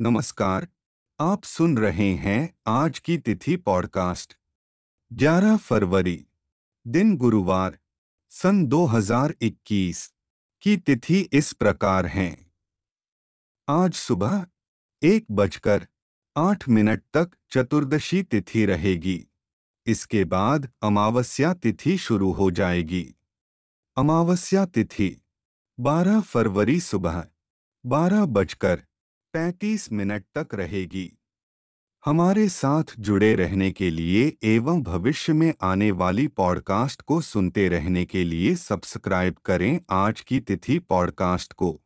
नमस्कार, आप सुन रहे हैं आज की तिथि पॉडकास्ट। 11 फरवरी, दिन गुरुवार, सन 2021 की तिथि इस प्रकार है। आज सुबह एक बजकर आठ मिनट तक चतुर्दशी तिथि रहेगी। इसके बाद अमावस्या तिथि शुरू हो जाएगी। अमावस्या तिथि 12 फरवरी सुबह, बारह बजकर पैंतीस मिनट तक रहेगी। हमारे साथ जुड़े रहने के लिए एवं भविष्य में आने वाली पॉडकास्ट को सुनते रहने के लिए सब्सक्राइब करें आज की तिथि पॉडकास्ट को।